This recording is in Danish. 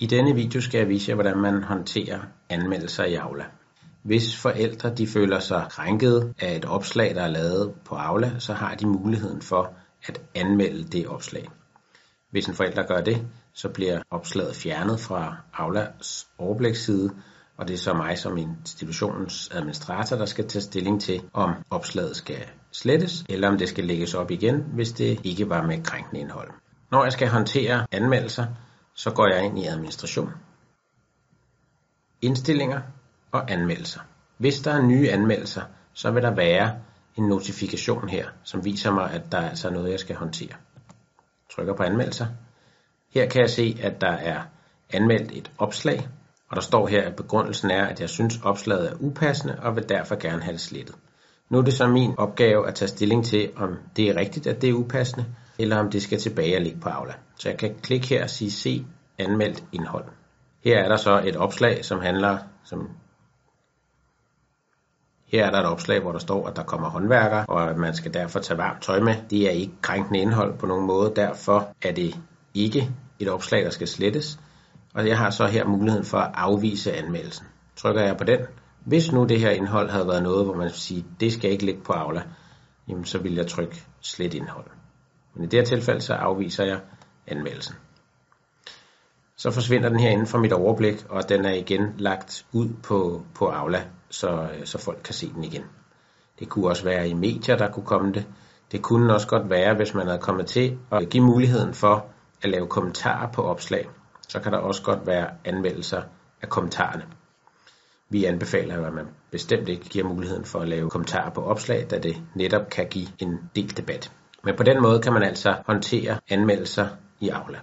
I denne video skal jeg vise jer, hvordan man håndterer anmeldelser i Aula. Hvis forældre de føler sig krænket af et opslag, der er lavet på Aula, så har de muligheden for at anmelde det opslag. Hvis en forælder gør det, så bliver opslaget fjernet fra Aulas overbliksside, og det er så mig som institutionens administrator, der skal tage stilling til, om opslaget skal slettes, eller om det skal lægges op igen, hvis det ikke var med krænkende indhold. Når jeg skal håndtere anmeldelser, så går jeg ind i administration, indstillinger og anmeldelser. Hvis der er nye anmeldelser, så vil der være en notifikation her, som viser mig, at der altså er altså noget, jeg skal håndtere. Trykker på anmeldelser. Her kan jeg se, at der er anmeldt et opslag, og der står her, at begrundelsen er, at jeg synes opslaget er upassende og vil derfor gerne have det slettet. Nu er det så min opgave at tage stilling til, om det er rigtigt, at det er upassende, eller om det skal tilbage og ligge på Aula. Så jeg kan klikke her og sige se anmeldt indhold. Her er der så et opslag, som handler som her er der et opslag, hvor der står, at der kommer håndværkere, og at man skal derfor tage varmt tøj med. Det er ikke krænkende indhold på nogen måde, derfor er det ikke et opslag, der skal slettes. Og jeg har så her muligheden for at afvise anmeldelsen. Trykker jeg på den. Hvis nu det her indhold havde været noget, hvor man siger, det skal ikke ligge på Aula, jamen så vil jeg trykke slet indhold. Men i det her tilfælde, så afviser jeg anmeldelsen. Så forsvinder den her inden for mit overblik, og den er igen lagt ud på, på Aula, så, så folk kan se den igen. Det kunne også være i medier, der kunne komme det. Det kunne også godt være, hvis man havde kommet til at give muligheden for at lave kommentarer på opslag. Så kan der også godt være anmeldelser af kommentarerne. Vi anbefaler at man bestemt ikke giver muligheden for at lave kommentarer på opslag, da det netop kan give en del debat. Men på den måde kan man altså håndtere anmeldelser i Aula.